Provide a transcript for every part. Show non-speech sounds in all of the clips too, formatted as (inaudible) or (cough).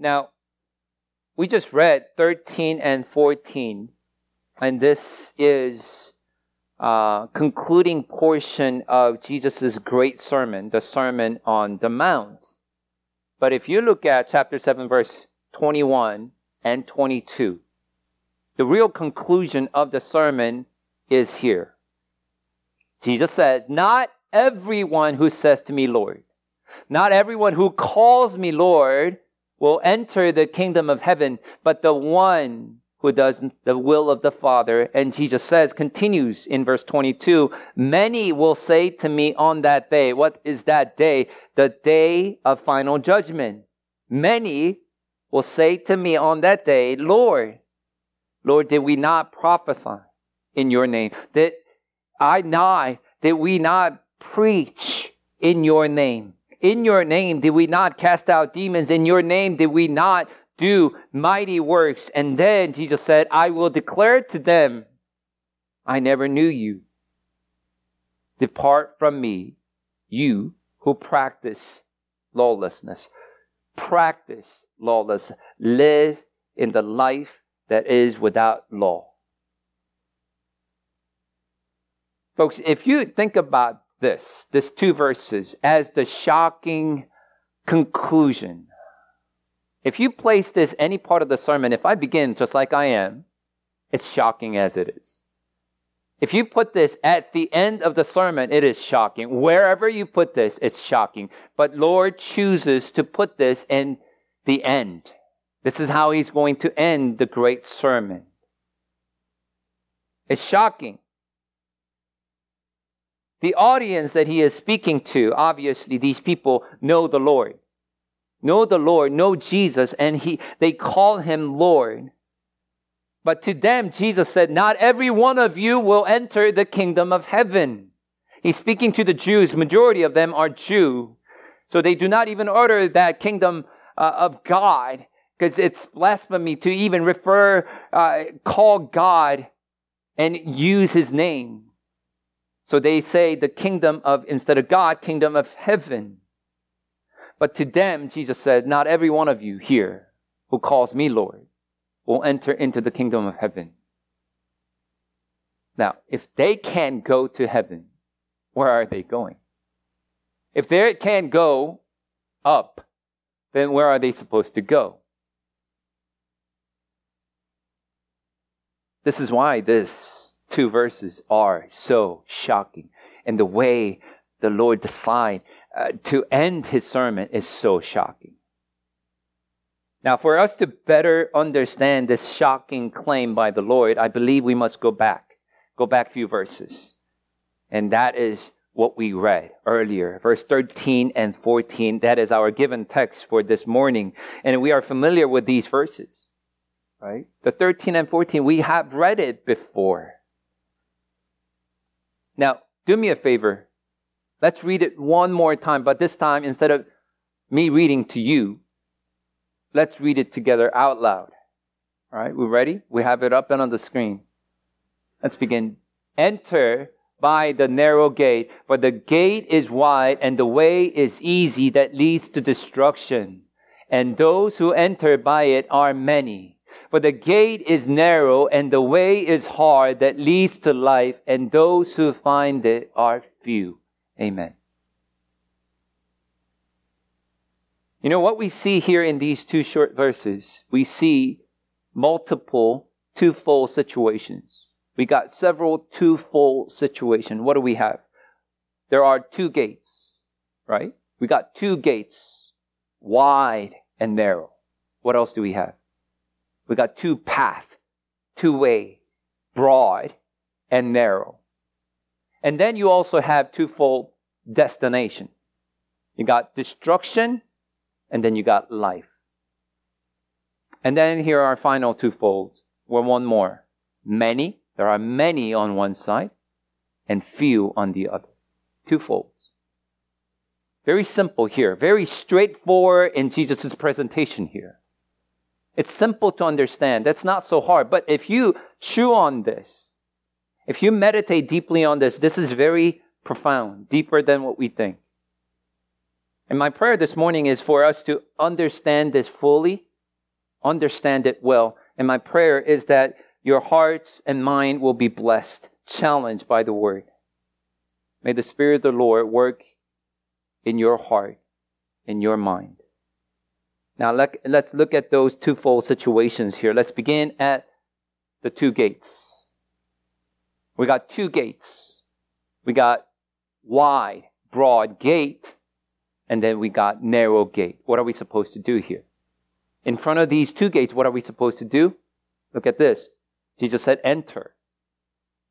Now, we just read 13 and 14, and this is uh, concluding portion of Jesus' great sermon, the Sermon on the Mount. But if you look at chapter 7, verse 21 and 22, the real conclusion of the sermon is here. Jesus says, Not everyone who says to me, Lord, not everyone who calls me Lord will enter the kingdom of heaven, but the one who does the will of the Father. And Jesus says, continues in verse 22, many will say to me on that day, what is that day? The day of final judgment. Many will say to me on that day, Lord, Lord, did we not prophesy in your name? Did I not, did we not preach in your name? In your name did we not cast out demons? In your name did we not do mighty works? And then Jesus said, I will declare to them, I never knew you. Depart from me, you who practice lawlessness. Practice lawless. Live in the life that is without law. Folks, if you think about this, this two verses, as the shocking conclusion. If you place this any part of the sermon, if I begin just like I am, it's shocking as it is. If you put this at the end of the sermon, it is shocking. Wherever you put this, it's shocking. But Lord chooses to put this in the end. This is how he's going to end the great sermon. It's shocking. The audience that he is speaking to, obviously, these people know the Lord, know the Lord, know Jesus, and he, they call him Lord. But to them, Jesus said, Not every one of you will enter the kingdom of heaven. He's speaking to the Jews. Majority of them are Jew. So they do not even order that kingdom uh, of God because it's blasphemy to even refer, uh, call God and use his name. So they say the kingdom of, instead of God, kingdom of heaven. But to them, Jesus said, Not every one of you here who calls me Lord will enter into the kingdom of heaven. Now, if they can't go to heaven, where are they going? If they can't go up, then where are they supposed to go? This is why this two verses are so shocking. And the way the Lord decided uh, to end his sermon is so shocking. Now, for us to better understand this shocking claim by the Lord, I believe we must go back. Go back a few verses. And that is what we read earlier. Verse 13 and 14. That is our given text for this morning. And we are familiar with these verses. Right? The 13 and 14, we have read it before. Now, do me a favor. Let's read it one more time, but this time, instead of me reading to you, let's read it together out loud. All right, we ready? We have it up and on the screen. Let's begin. Enter by the narrow gate, for the gate is wide and the way is easy that leads to destruction, and those who enter by it are many. For the gate is narrow and the way is hard that leads to life, and those who find it are few. Amen. You know what we see here in these two short verses? We see multiple twofold situations. We got several twofold situations. What do we have? There are two gates, right? We got two gates, wide and narrow. What else do we have? We got two paths, two way, broad and narrow. And then you also have twofold destination. You got destruction and then you got life. And then here are our final two folds. Well, one more. Many. There are many on one side and few on the other. Two folds. Very simple here. Very straightforward in Jesus' presentation here. It's simple to understand. That's not so hard. But if you chew on this, if you meditate deeply on this, this is very profound, deeper than what we think. And my prayer this morning is for us to understand this fully understand it well. And my prayer is that your hearts and mind will be blessed, challenged by the word. May the Spirit of the Lord work in your heart, in your mind. Now let, let's look at those twofold situations here. Let's begin at the two gates. We got two gates. We got wide, broad gate, and then we got narrow gate. What are we supposed to do here? In front of these two gates, what are we supposed to do? Look at this. Jesus said, enter.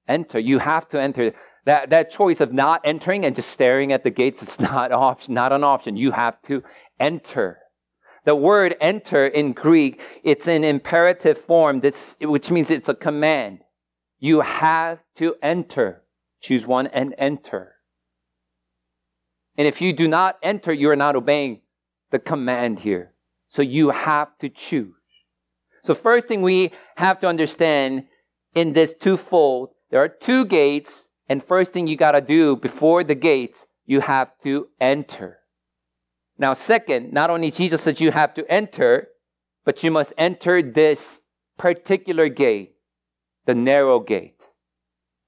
Enter. You have to enter. That, that choice of not entering and just staring at the gates, it's (laughs) not, option, not an option. You have to enter. The word enter in Greek, it's an imperative form, that's, which means it's a command. You have to enter. Choose one and enter. And if you do not enter, you are not obeying the command here. So you have to choose. So first thing we have to understand in this twofold, there are two gates, and first thing you gotta do before the gates, you have to enter. Now, second, not only Jesus said you have to enter, but you must enter this particular gate, the narrow gate.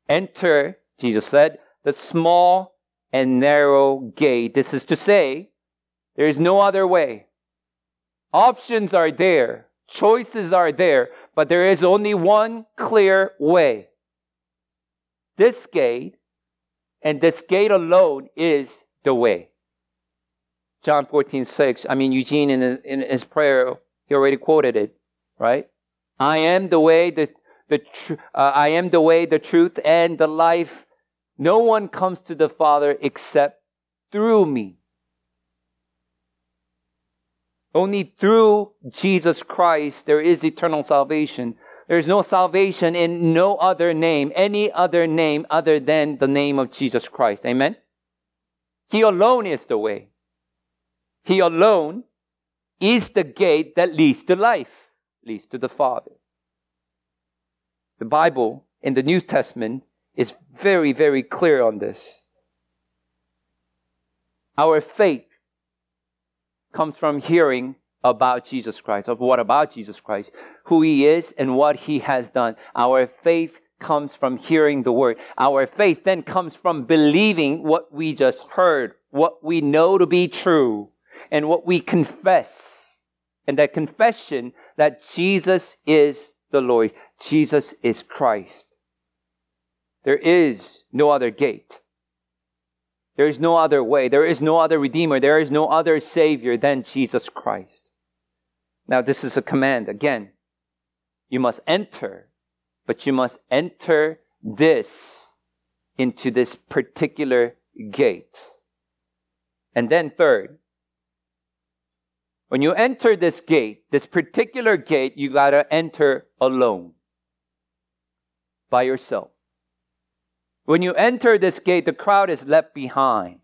Enter, Jesus said, the small and narrow gate. This is to say, there is no other way. Options are there, choices are there, but there is only one clear way. This gate and this gate alone is the way. John 14, 6. I mean, Eugene in his, in his prayer, he already quoted it, right? I am the way, the, the tr- uh, I am the way, the truth, and the life. No one comes to the Father except through me. Only through Jesus Christ there is eternal salvation. There is no salvation in no other name, any other name other than the name of Jesus Christ. Amen? He alone is the way. He alone is the gate that leads to life, leads to the Father. The Bible in the New Testament is very, very clear on this. Our faith comes from hearing about Jesus Christ, of what about Jesus Christ, who he is and what he has done. Our faith comes from hearing the word. Our faith then comes from believing what we just heard, what we know to be true, and what we confess. And that confession that Jesus is the Lord, Jesus is Christ. There is no other gate. There is no other way. There is no other Redeemer. There is no other Savior than Jesus Christ. Now, this is a command. Again, you must enter, but you must enter this into this particular gate. And then, third, when you enter this gate, this particular gate, you gotta enter alone. By yourself. When you enter this gate, the crowd is left behind.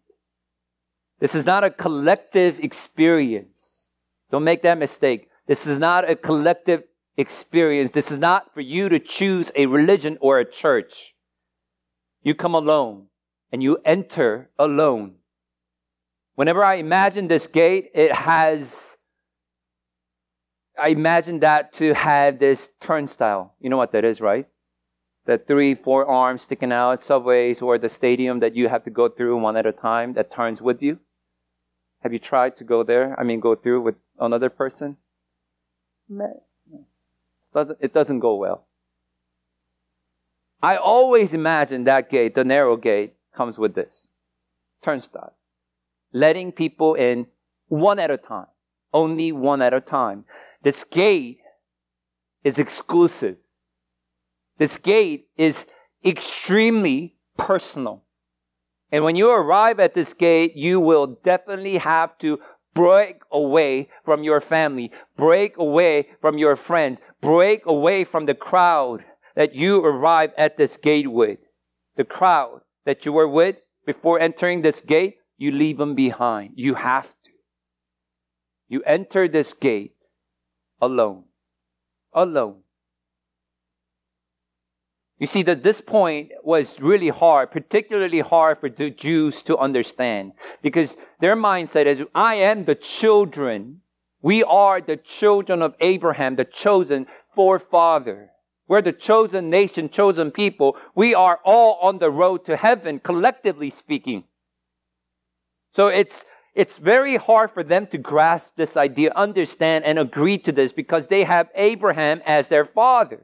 This is not a collective experience. Don't make that mistake. This is not a collective experience. This is not for you to choose a religion or a church. You come alone and you enter alone. Whenever I imagine this gate, it has, I imagine that to have this turnstile. You know what that is, right? the three, four arms sticking out, subways, or the stadium that you have to go through one at a time that turns with you? Have you tried to go there? I mean, go through with another person? It doesn't go well. I always imagine that gate, the narrow gate, comes with this turnstile. Letting people in one at a time. Only one at a time. This gate is exclusive. This gate is extremely personal. And when you arrive at this gate, you will definitely have to break away from your family, break away from your friends, break away from the crowd that you arrive at this gate with. The crowd that you were with before entering this gate, you leave them behind. You have to. You enter this gate alone. Alone. You see that this point was really hard, particularly hard for the Jews to understand because their mindset is, I am the children We are the children of Abraham, the chosen forefather. We're the chosen nation, chosen people. We are all on the road to heaven, collectively speaking. So it's, it's very hard for them to grasp this idea, understand, and agree to this because they have Abraham as their father.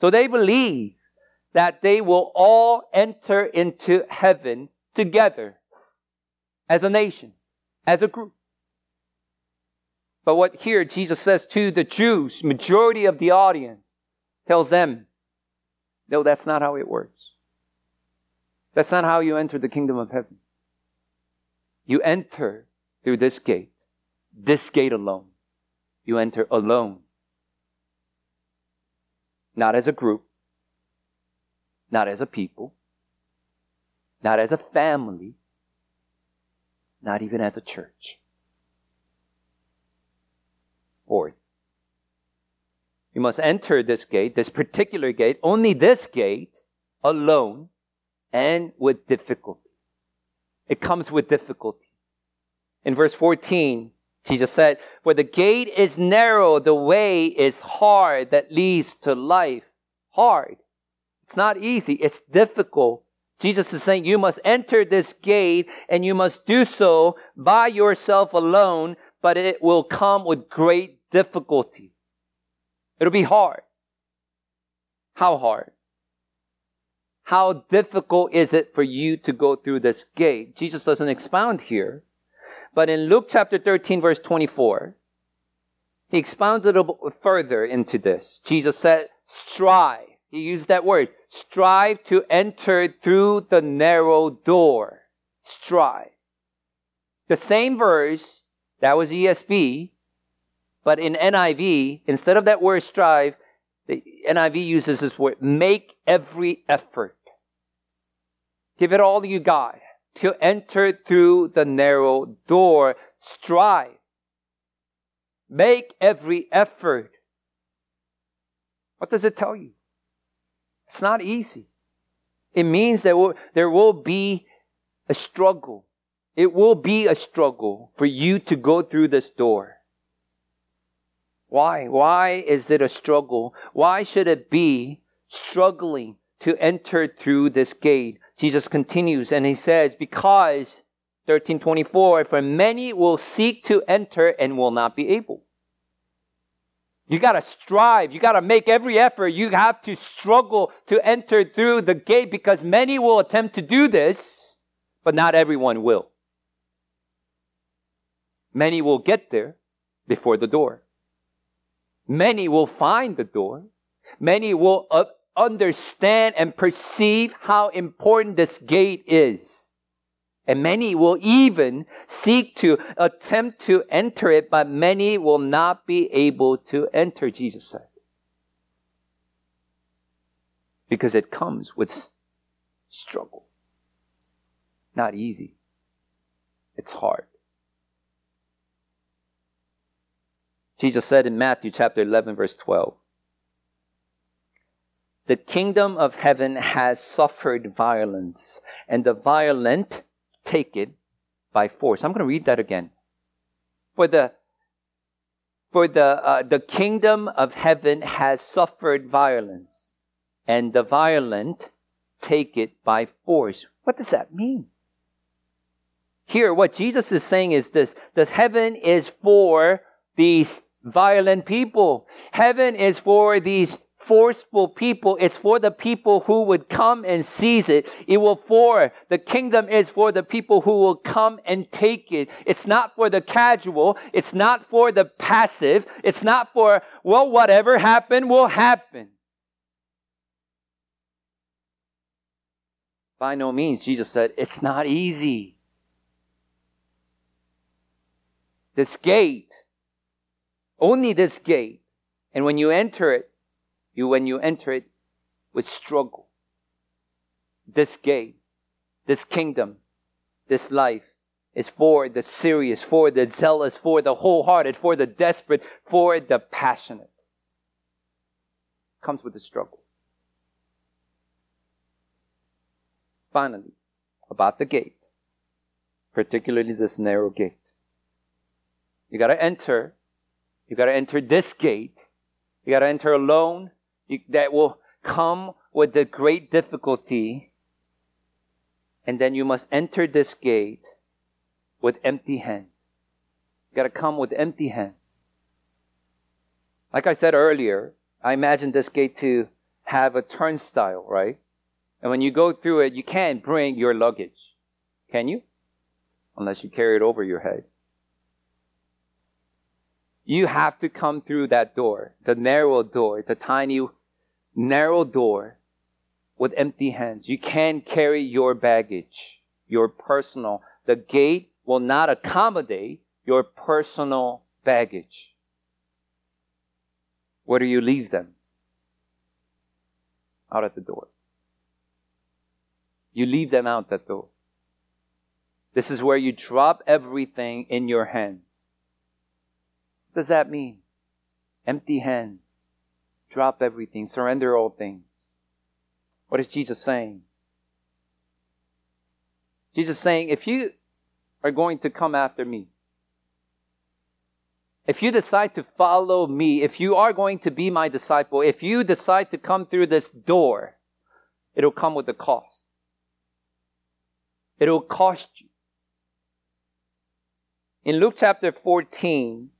So they believe that they will all enter into heaven together as a nation, as a group. But what here Jesus says to the Jews, majority of the audience, tells them, no, that's not how it works. That's not how you enter the kingdom of heaven. You enter through this gate, this gate alone. You enter alone. Not as a group, not as a people, not as a family, not even as a church. Fourth, you must enter this gate, this particular gate, only this gate, alone and with difficulty. It comes with difficulty. In verse 14, Jesus said, For the gate is narrow, the way is hard that leads to life. Hard. It's not easy, it's difficult. Jesus is saying you must enter this gate and you must do so by yourself alone, but it will come with great difficulty. It'll be hard. How hard? How difficult is it for you to go through this gate? Jesus doesn't expound here. But in Luke chapter 13, verse 24, he expounds a little further into this. Jesus said, strive. He used that word. Strive to enter through the narrow door. Strive. The same verse, that was ESV, but in NIV, instead of that word strive, the NIV uses this word, make every effort. Give it all you got to enter through the narrow door. Strive. Make every effort. What does it tell you? It's not easy. It means that there will be a struggle. It will be a struggle for you to go through this door. Why? Why is it a struggle? Why should it be struggling to enter through this gate? Jesus continues and he says, because 1324, for many will seek to enter and will not be able. You gotta strive. You gotta make every effort. You have to struggle to enter through the gate because many will attempt to do this, but not everyone will. Many will get there before the door. Many will find the door. Many will uh, understand and perceive how important this gate is. And many will even seek to attempt to enter it, but many will not be able to enter, Jesus said. Because it comes with struggle. Not easy. It's hard. Jesus said in Matthew chapter 11, verse 12, The kingdom of heaven has suffered violence, and the violent take it by force. I'm going to read that again. For the for the uh, the kingdom of heaven has suffered violence, and the violent take it by force. What does that mean? Here, what Jesus is saying is this: that heaven is for these violent people. Heaven is for these forceful people. It's for the people who would come and seize it. It will for, the kingdom is for the people who will come and take it. It's not for the casual. It's not for the passive. It's not for, well, whatever happened will happen. By no means, Jesus said, it's not easy. This gate only this gate. And when you enter it, you when you enter it with struggle. This gate, this kingdom, this life is for the serious, for the zealous, for the wholehearted, for the desperate, for the passionate. Comes with a struggle. Finally, about the gate, particularly this narrow gate. You got to enter. You got to enter this gate. You got to enter alone. You, that will come with the great difficulty. And then you must enter this gate with empty hands. You got to come with empty hands. Like I said earlier, I imagine this gate to have a turnstile, right? And when you go through it, you can't bring your luggage. Can you? Unless you carry it over your head. You have to come through that door, the narrow door, the tiny, narrow door with empty hands. You can't carry your baggage, your personal. The gate will not accommodate your personal baggage. Where do you leave them? Out at the door. You leave them out that door. This is where you drop everything in your hands. Does that mean? Empty hands. Drop everything. Surrender all things. What is Jesus saying? Jesus saying, if you are going to come after me, if you decide to follow me, if you are going to be my disciple, if you decide to come through this door, it'll come with a cost. It'll cost you. In Luke chapter 14,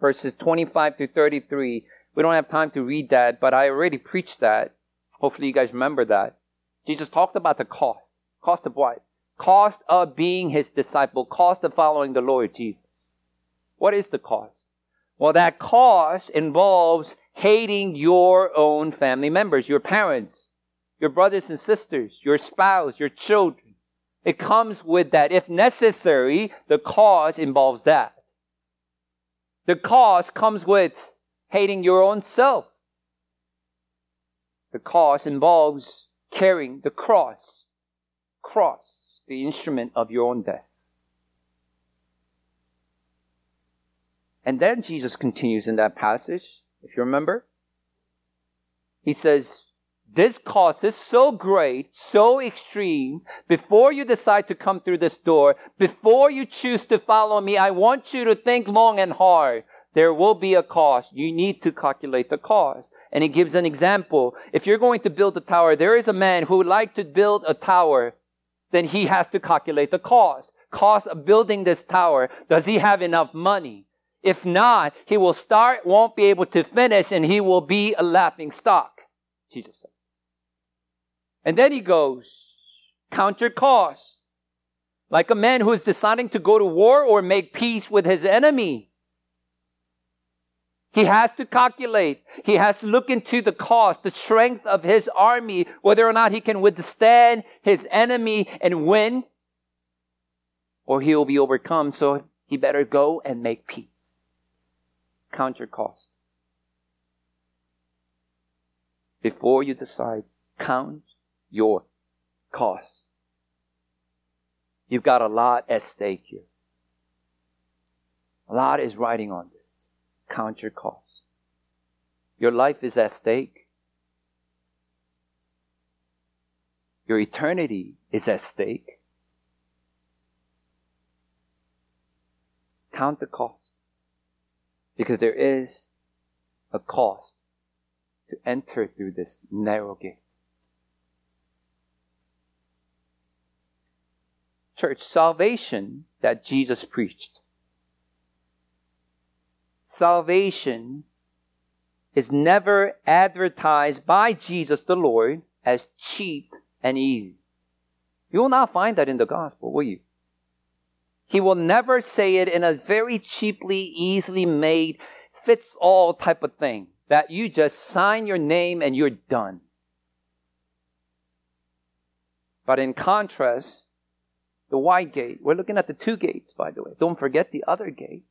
verses 25 to 33, we don't have time to read that, but I already preached that. Hopefully you guys remember that. Jesus talked about the cost. Cost of what? Cost of being his disciple. Cost of following the Lord Jesus. What is the cost? Well, that cost involves hating your own family members, your parents, your brothers and sisters, your spouse, your children. It comes with that. If necessary, the cause involves that. The cause comes with hating your own self. The cause involves carrying the cross. Cross, the instrument of your own death. And then Jesus continues in that passage, if you remember. He says, This cost is so great, so extreme. Before you decide to come through this door, before you choose to follow me, I want you to think long and hard. There will be a cost. You need to calculate the cost. And he gives an example. If you're going to build a tower, there is a man who would like to build a tower, then he has to calculate the cost. Cost of building this tower. Does he have enough money? If not, he will start, won't be able to finish, and he will be a laughing stock. Jesus said. And then he goes, counter costs. Like a man who is deciding to go to war or make peace with his enemy. He has to calculate. He has to look into the cost, the strength of his army, whether or not he can withstand his enemy and win, or he will be overcome. So he better go and make peace Counter cost. Before you decide, count your cost. You've got a lot at stake here. A lot is riding on this. Count your cost. Your life is at stake. Your eternity is at stake. Count the cost. Because there is a cost to enter through this narrow gate. Church, salvation that Jesus preached. Salvation is never advertised by Jesus the Lord as cheap and easy. You will not find that in the gospel, will you? He will never say it in a very cheaply, easily made, fits all type of thing that you just sign your name and you're done. But in contrast, the wide gate, we're looking at the two gates, by the way. Don't forget the other gate.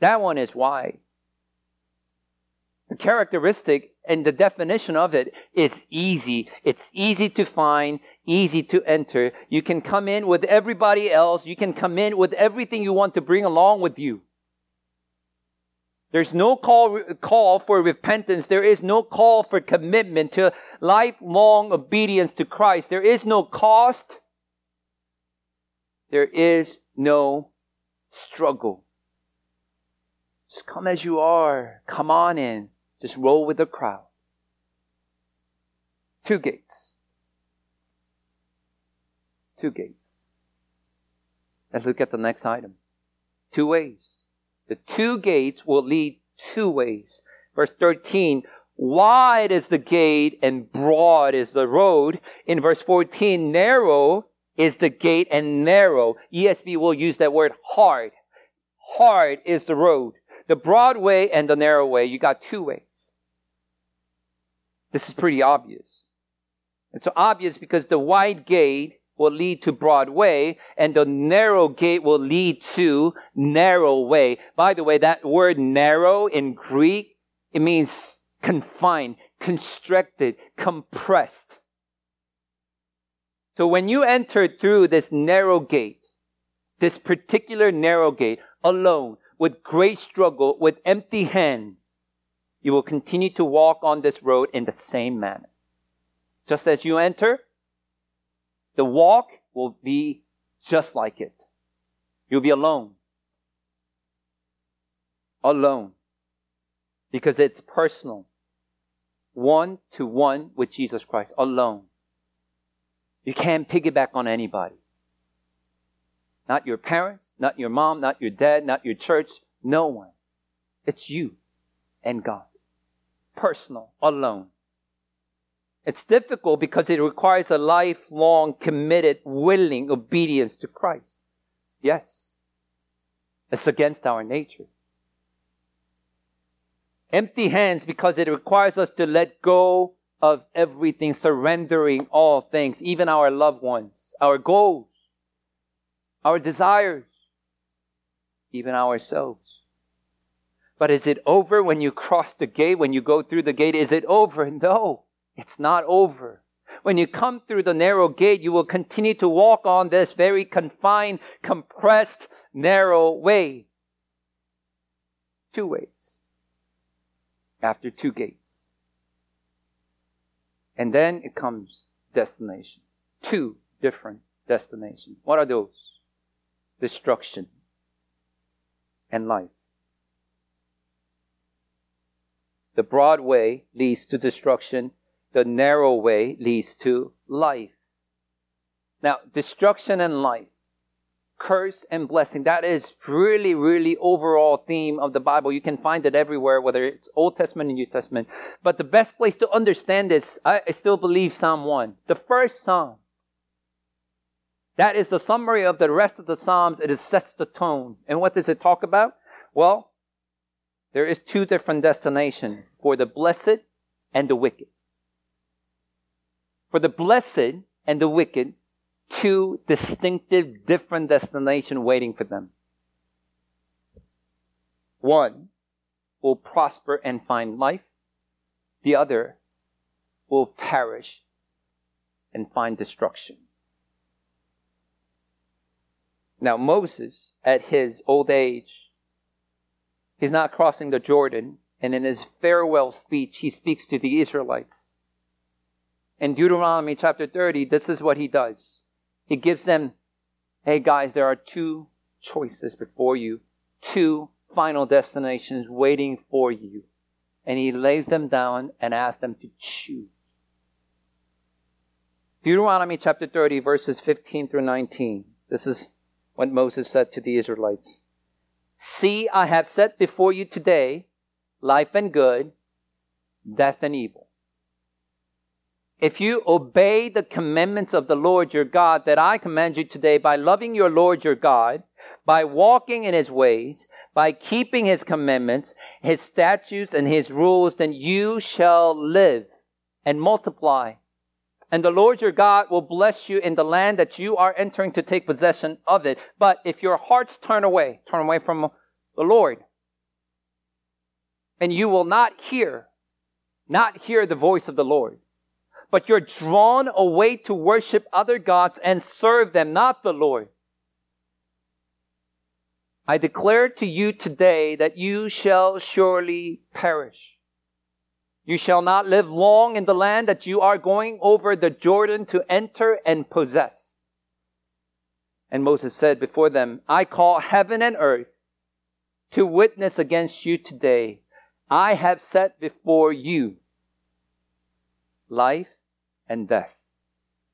That one is wide. The characteristic and the definition of it is easy. It's easy to find, easy to enter. You can come in with everybody else. You can come in with everything you want to bring along with you. There's no call, call for repentance. There is no call for commitment to lifelong obedience to Christ. There is no cost. There is no struggle. Just come as you are. Come on in. Just roll with the crowd. Two gates. Two gates. Let's look at the next item. Two ways. The two gates will lead two ways. Verse 13, wide is the gate and broad is the road. In verse 14, narrow is the gate and narrow. ESV will use that word hard. Hard is the road. The broad way and the narrow way, you got two ways. This is pretty obvious. It's so obvious because the wide gate will lead to broad way and the narrow gate will lead to narrow way. By the way, that word narrow in Greek, it means confined, constricted, compressed. So when you enter through this narrow gate, this particular narrow gate, alone, with great struggle, with empty hands, you will continue to walk on this road in the same manner. Just as you enter, the walk will be just like it. You'll be alone. Alone. Because it's personal. One to one with Jesus Christ. Alone. You can't piggyback on anybody. Not your parents, not your mom, not your dad, not your church, no one. It's you and God. Personal, alone. It's difficult because it requires a lifelong, committed, willing obedience to Christ. Yes. It's against our nature. Empty hands because it requires us to let go of everything, surrendering all things, even our loved ones, our goals, our desires, even ourselves. But is it over when you cross the gate, when you go through the gate? Is it over? (laughs) No, it's not over. When you come through the narrow gate, you will continue to walk on this very confined, compressed, narrow way. Two ways. After two gates. And then it comes destination. Two different destinations. What are those? Destruction and life. The broad way leads to destruction. The narrow way leads to life. Now, destruction and life curse and blessing. That is really, really overall theme of the Bible. You can find it everywhere, whether it's Old Testament and New Testament. But the best place to understand this, I, I still believe Psalm 1. The first Psalm. That is the summary of the rest of the Psalms. It sets the tone. And what does it talk about? Well, there is two different destinations for the blessed and the wicked. For the blessed and the wicked, two distinctive, different destinations waiting for them. One will prosper and find life. The other will perish and find destruction. Now, Moses, at his old age, he's not crossing the Jordan, and in his farewell speech, he speaks to the Israelites. In Deuteronomy chapter 30, this is what he does. He gives them, hey guys, there are two choices before you, two final destinations waiting for you. And he lays them down and asks them to choose. Deuteronomy chapter 30, verses 15 through 19. This is what Moses said to the Israelites. See, I have set before you today life and good, death and evil. If you obey the commandments of the Lord your God that I command you today by loving your Lord your God, by walking in his ways, by keeping his commandments, his statutes, and his rules, then you shall live and multiply. And the Lord your God will bless you in the land that you are entering to take possession of it. But if your hearts turn away, turn away from the Lord, and you will not hear, not hear the voice of the Lord, but you're drawn away to worship other gods and serve them, not the Lord. I declare to you today that you shall surely perish. You shall not live long in the land that you are going over the Jordan to enter and possess. And Moses said before them, I call heaven and earth to witness against you today. I have set before you life and death,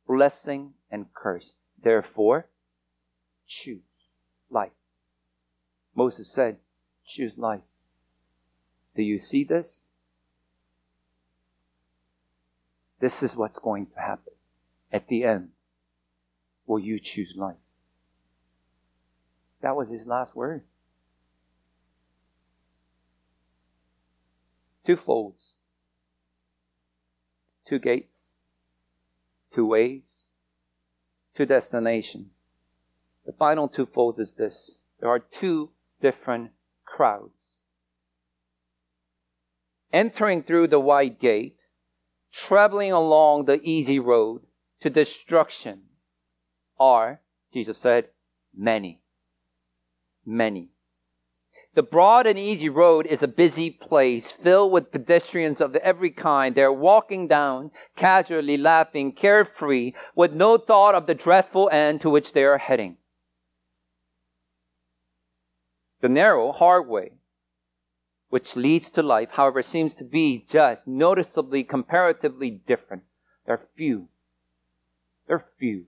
blessing and curse. Therefore, choose life. Moses said, choose life. Do you see this? This is what's going to happen. At the end, will you choose life? That was his last word. Two folds, two gates, two ways, two destinations. The final two folds is this. There are two different crowds. Entering through the wide gate, traveling along the easy road to destruction are, Jesus said, many many. The broad and easy road is a busy place filled with pedestrians of every kind. They're walking down, casually laughing, carefree, with no thought of the dreadful end to which they are heading. The narrow, hard way, which leads to life, however, seems to be just noticeably, comparatively different. They're few. They're few.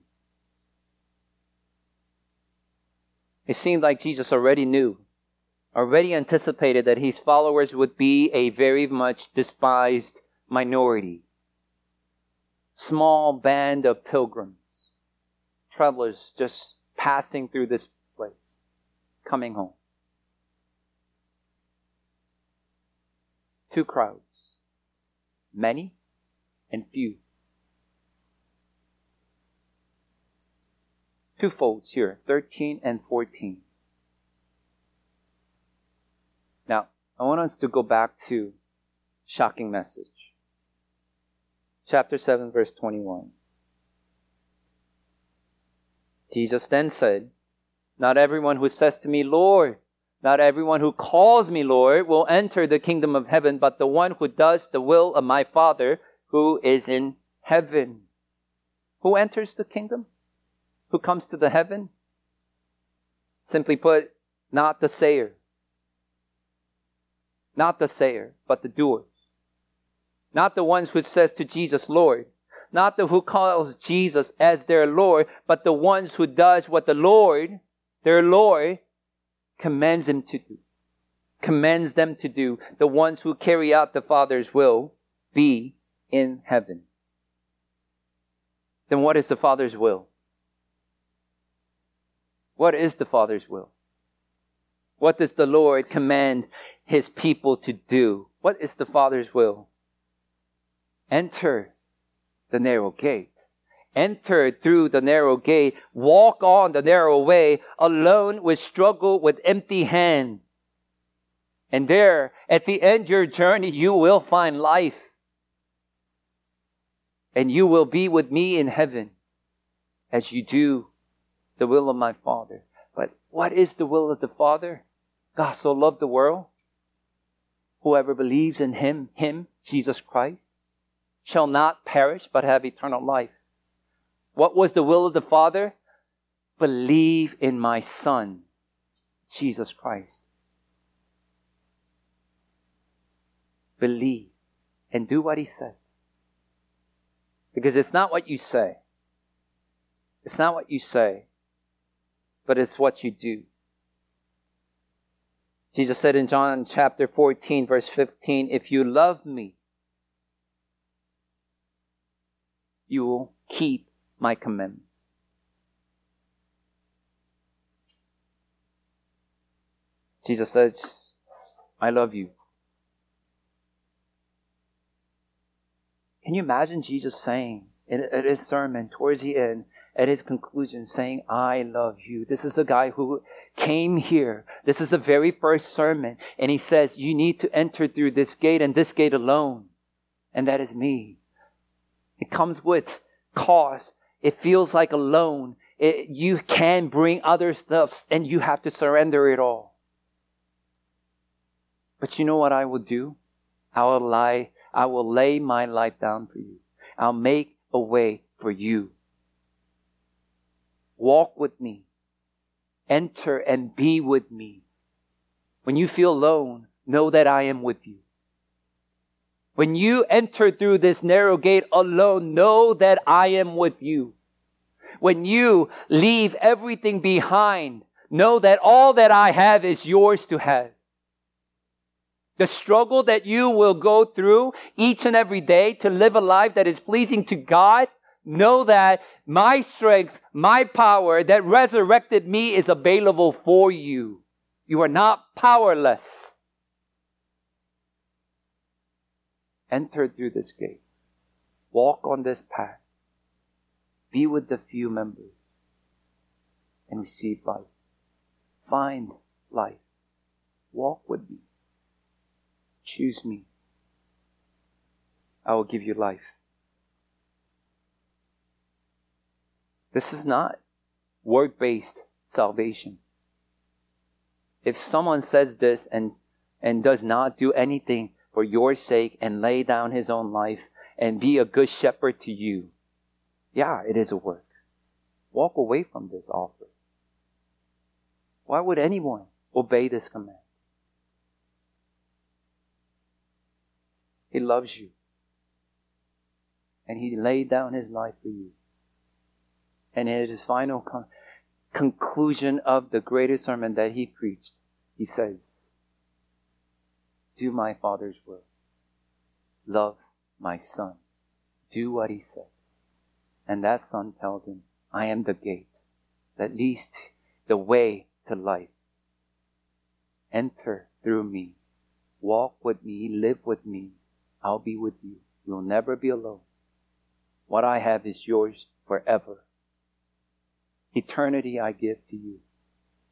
It seemed like Jesus already knew, already anticipated that his followers would be a very much despised minority. Small band of pilgrims, travelers just passing through this place, coming home. Two crowds, many and few. two folds here 13 and 14. Now, I want us to go back to shocking message. Chapter 7, verse 21. Jesus then said, Not everyone who says to me, Lord, not everyone who calls me Lord will enter the kingdom of heaven, but the one who does the will of my Father who is in heaven. Who enters the kingdom? who comes to the heaven? Simply put, not the sayer. Not the sayer, but the doers. Not the ones who says to Jesus, Lord. Not the who calls Jesus as their Lord, but the ones who does what the Lord, their Lord, commands them to do. Commands them to do. The ones who carry out the Father's will be in heaven. Then what is the Father's will? What is the Father's will? What does the Lord command his people to do? What is the Father's will? Enter the narrow gate. Enter through the narrow gate. Walk on the narrow way alone with struggle with empty hands. And there, at the end of your journey, you will find life. And you will be with me in heaven as you do the will of my Father. But what is the will of the Father? God so loved the world. Whoever believes in him, him, Jesus Christ, shall not perish but have eternal life. What was the will of the Father? Believe in my Son, Jesus Christ. Believe and do what he says. Because it's not what you say. It's not what you say but it's what you do. Jesus said in John chapter 14, verse 15, If you love me, you will keep my commandments. Jesus said, I love you. Can you imagine Jesus saying in, his sermon towards the end, at his conclusion saying, I love you. This is a guy who came here. This is the very first sermon. And he says, You need to enter through this gate and this gate alone. And that is me. It comes with cost. It feels like a loan. It, you can bring other stuff and you have to surrender it all. But you know what I will do? I will lie. I will lay my life down for you. I'll make a way for you Walk with me. enter and be with me. When you feel alone, know that I am with you. When you enter through this narrow gate alone, know that I am with you. When you leave everything behind, know that all that I have is yours to have. The struggle that you will go through each and every day to live a life that is pleasing to God, know that my strength, my power that resurrected me is available for you. You are not powerless. Enter through this gate. Walk on this path. Be with the few members and receive life. Find life. Walk with me. Choose me. I will give you life. This is not work based salvation. If someone says this and, and does not do anything for your sake and lay down his own life and be a good shepherd to you, yeah, it is a work. Walk away from this offer. Why would anyone obey this command? He loves you. And he laid down his life for you. And in his final con- conclusion of the greatest sermon that he preached, he says, Do my Father's will. Love my Son. Do what he says. And that Son tells him, I am the gate that leads the way to life. Enter through me. Walk with me. Live with me. I'll be with you. You'll never be alone. What I have is yours forever. Eternity I give to you.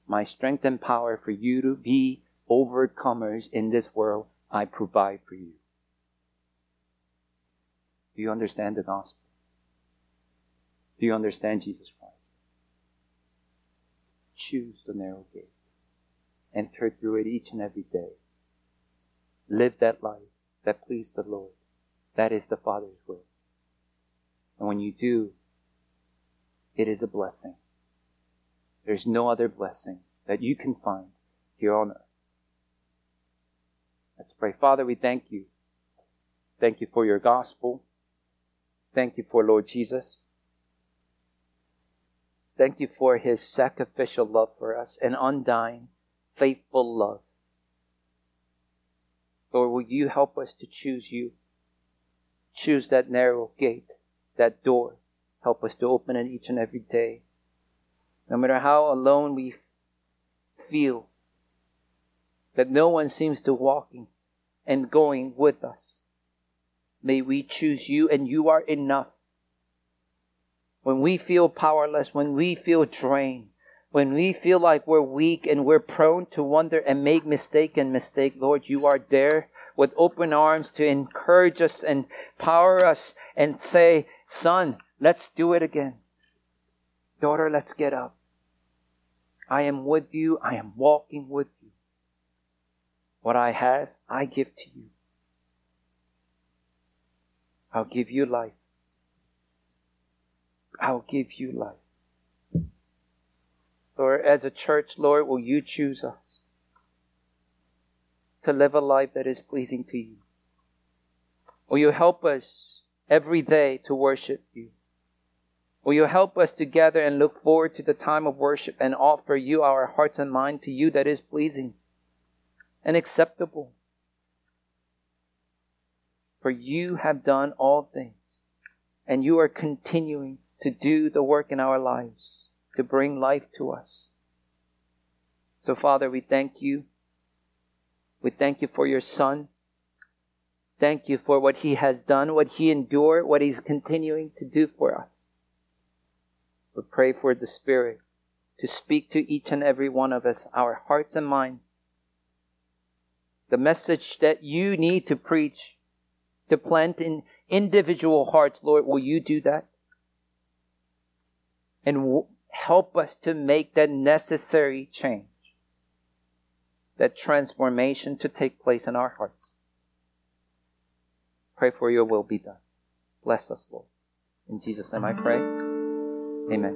My strength and power for you to be overcomers in this world, I provide for you. Do you understand the gospel? Do you understand Jesus Christ? Choose the narrow gate. Enter through it each and every day. Live that life that pleases the Lord. That is the Father's will. And when you do, it is a blessing. There's no other blessing that you can find here on earth. Let's pray. Father, we thank you. Thank you for your gospel. Thank you for Lord Jesus. Thank you for his sacrificial love for us, an undying, faithful love. Lord, will you help us to choose you? Choose that narrow gate, that door. Help us to open it each and every day. No matter how alone we feel, that no one seems to walking and going with us. May we choose you and you are enough. When we feel powerless, when we feel drained, when we feel like we're weak and we're prone to wonder and make mistake and mistake, Lord, you are there with open arms to encourage us and power us and say, son, let's do it again. Daughter, let's get up. I am with you. I am walking with you. What I have, I give to you. I'll give you life. I'll give you life. Lord, as a church, Lord, will you choose us to live a life that is pleasing to you? Will you help us every day to worship you? Will you help us together and look forward to the time of worship and offer you our hearts and mind to you that is pleasing and acceptable? For you have done all things, and you are continuing to do the work in our lives to bring life to us. So, Father, we thank you. We thank you for your Son. Thank you for what he has done, what he endured, what he's continuing to do for us. We pray for the Spirit to speak to each and every one of us, our hearts and minds. The message that you need to preach, to plant in individual hearts, Lord, will you do that? And w- help us to make that necessary change, that transformation to take place in our hearts. Pray for your will be done. Bless us, Lord. In Jesus' name I pray. Amen.